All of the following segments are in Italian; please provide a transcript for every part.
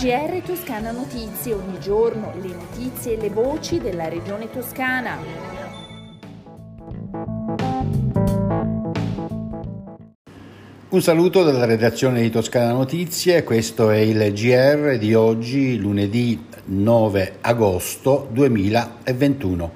GR Toscana Notizie, ogni giorno le notizie e le voci della regione toscana. Un saluto dalla redazione di Toscana Notizie, questo è il GR di oggi, lunedì 9 agosto 2021.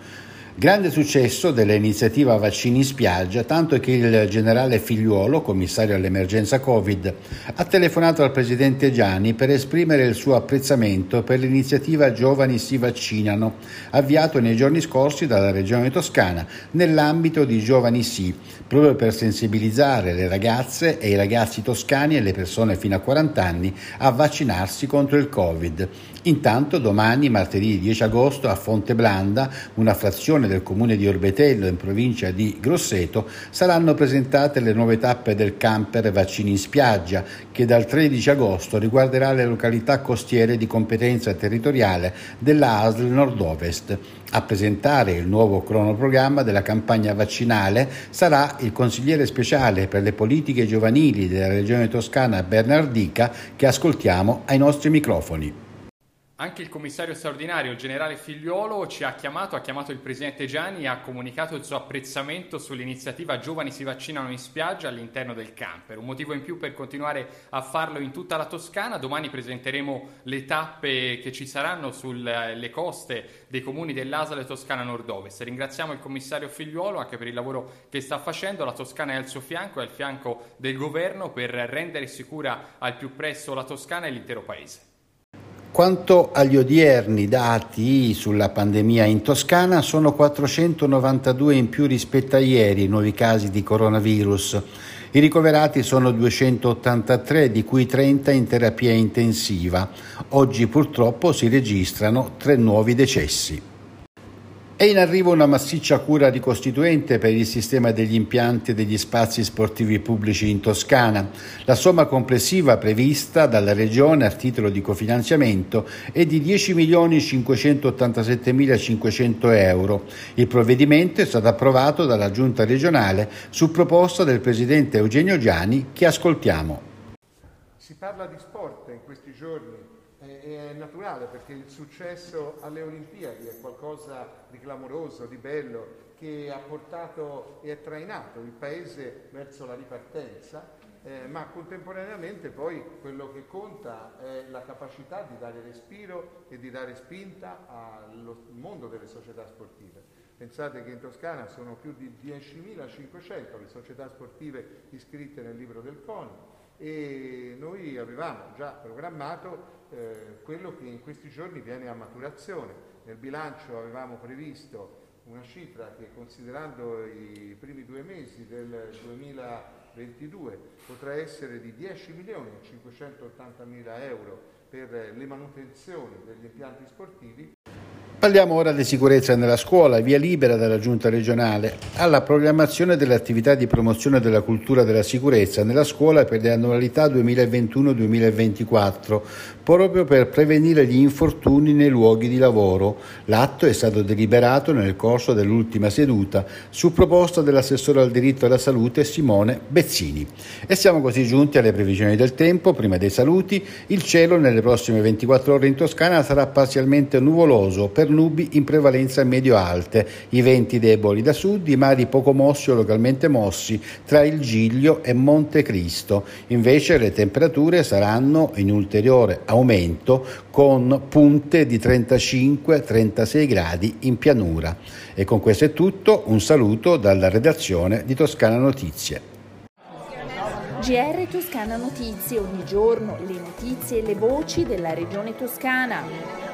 Grande successo dell'iniziativa Vaccini in spiaggia, tanto che il generale Figliuolo, commissario all'emergenza Covid, ha telefonato al presidente Gianni per esprimere il suo apprezzamento per l'iniziativa Giovani si vaccinano, avviato nei giorni scorsi dalla Regione Toscana nell'ambito di Giovani Sì, proprio per sensibilizzare le ragazze e i ragazzi toscani e le persone fino a 40 anni a vaccinarsi contro il Covid. Intanto domani, martedì 10 agosto, a Fonte Blanda, una frazione del comune di Orbetello in provincia di Grosseto, saranno presentate le nuove tappe del camper Vaccini in spiaggia, che dal 13 agosto riguarderà le località costiere di competenza territoriale della ASL Nord-Ovest. A presentare il nuovo cronoprogramma della campagna vaccinale sarà il consigliere speciale per le politiche giovanili della regione toscana Bernardica che ascoltiamo ai nostri microfoni. Anche il commissario straordinario, il generale Figliuolo, ci ha chiamato, ha chiamato il presidente Gianni e ha comunicato il suo apprezzamento sull'iniziativa Giovani si vaccinano in spiaggia all'interno del camper. Un motivo in più per continuare a farlo in tutta la Toscana. Domani presenteremo le tappe che ci saranno sulle coste dei comuni dell'Asale Toscana Nord-Ovest. Ringraziamo il commissario Figliuolo anche per il lavoro che sta facendo. La Toscana è al suo fianco, è al fianco del governo per rendere sicura al più presto la Toscana e l'intero paese. Quanto agli odierni dati sulla pandemia in Toscana, sono 492 in più rispetto a ieri i nuovi casi di coronavirus. I ricoverati sono 283, di cui 30 in terapia intensiva. Oggi purtroppo si registrano tre nuovi decessi. È in arrivo una massiccia cura ricostituente per il sistema degli impianti e degli spazi sportivi pubblici in Toscana. La somma complessiva prevista dalla Regione a titolo di cofinanziamento è di 10.587.500 euro. Il provvedimento è stato approvato dalla Giunta regionale su proposta del Presidente Eugenio Giani che ascoltiamo. Si parla di sport in questi giorni è naturale perché il successo alle Olimpiadi è qualcosa di clamoroso, di bello, che ha portato e ha trainato il Paese verso la ripartenza, eh, ma contemporaneamente poi quello che conta è la capacità di dare respiro e di dare spinta al mondo delle società sportive. Pensate che in Toscana sono più di 10.500 le società sportive iscritte nel libro del CONI e noi avevamo già programmato eh, quello che in questi giorni viene a maturazione. Nel bilancio avevamo previsto una cifra che considerando i primi due mesi del 2022 potrà essere di 10 milioni e 580 mila euro per le manutenzioni degli impianti sportivi Parliamo ora di sicurezza nella scuola, via libera dalla Giunta regionale, alla programmazione delle attività di promozione della cultura della sicurezza nella scuola per le annualità 2021-2024, proprio per prevenire gli infortuni nei luoghi di lavoro. L'atto è stato deliberato nel corso dell'ultima seduta su proposta dell'assessore al diritto alla salute Simone Bezzini. E siamo così giunti alle previsioni del tempo. Prima dei saluti, il cielo nelle prossime 24 ore in Toscana sarà parzialmente nuvoloso per nubi in prevalenza medio-alte, i venti deboli da sud, i mari poco mossi o localmente mossi tra il Giglio e Monte Cristo. Invece le temperature saranno in ulteriore aumento con punte di 35-36 gradi in pianura. E con questo è tutto, un saluto dalla redazione di Toscana Notizie. GR Toscana Notizie, ogni giorno le notizie e le voci della regione toscana.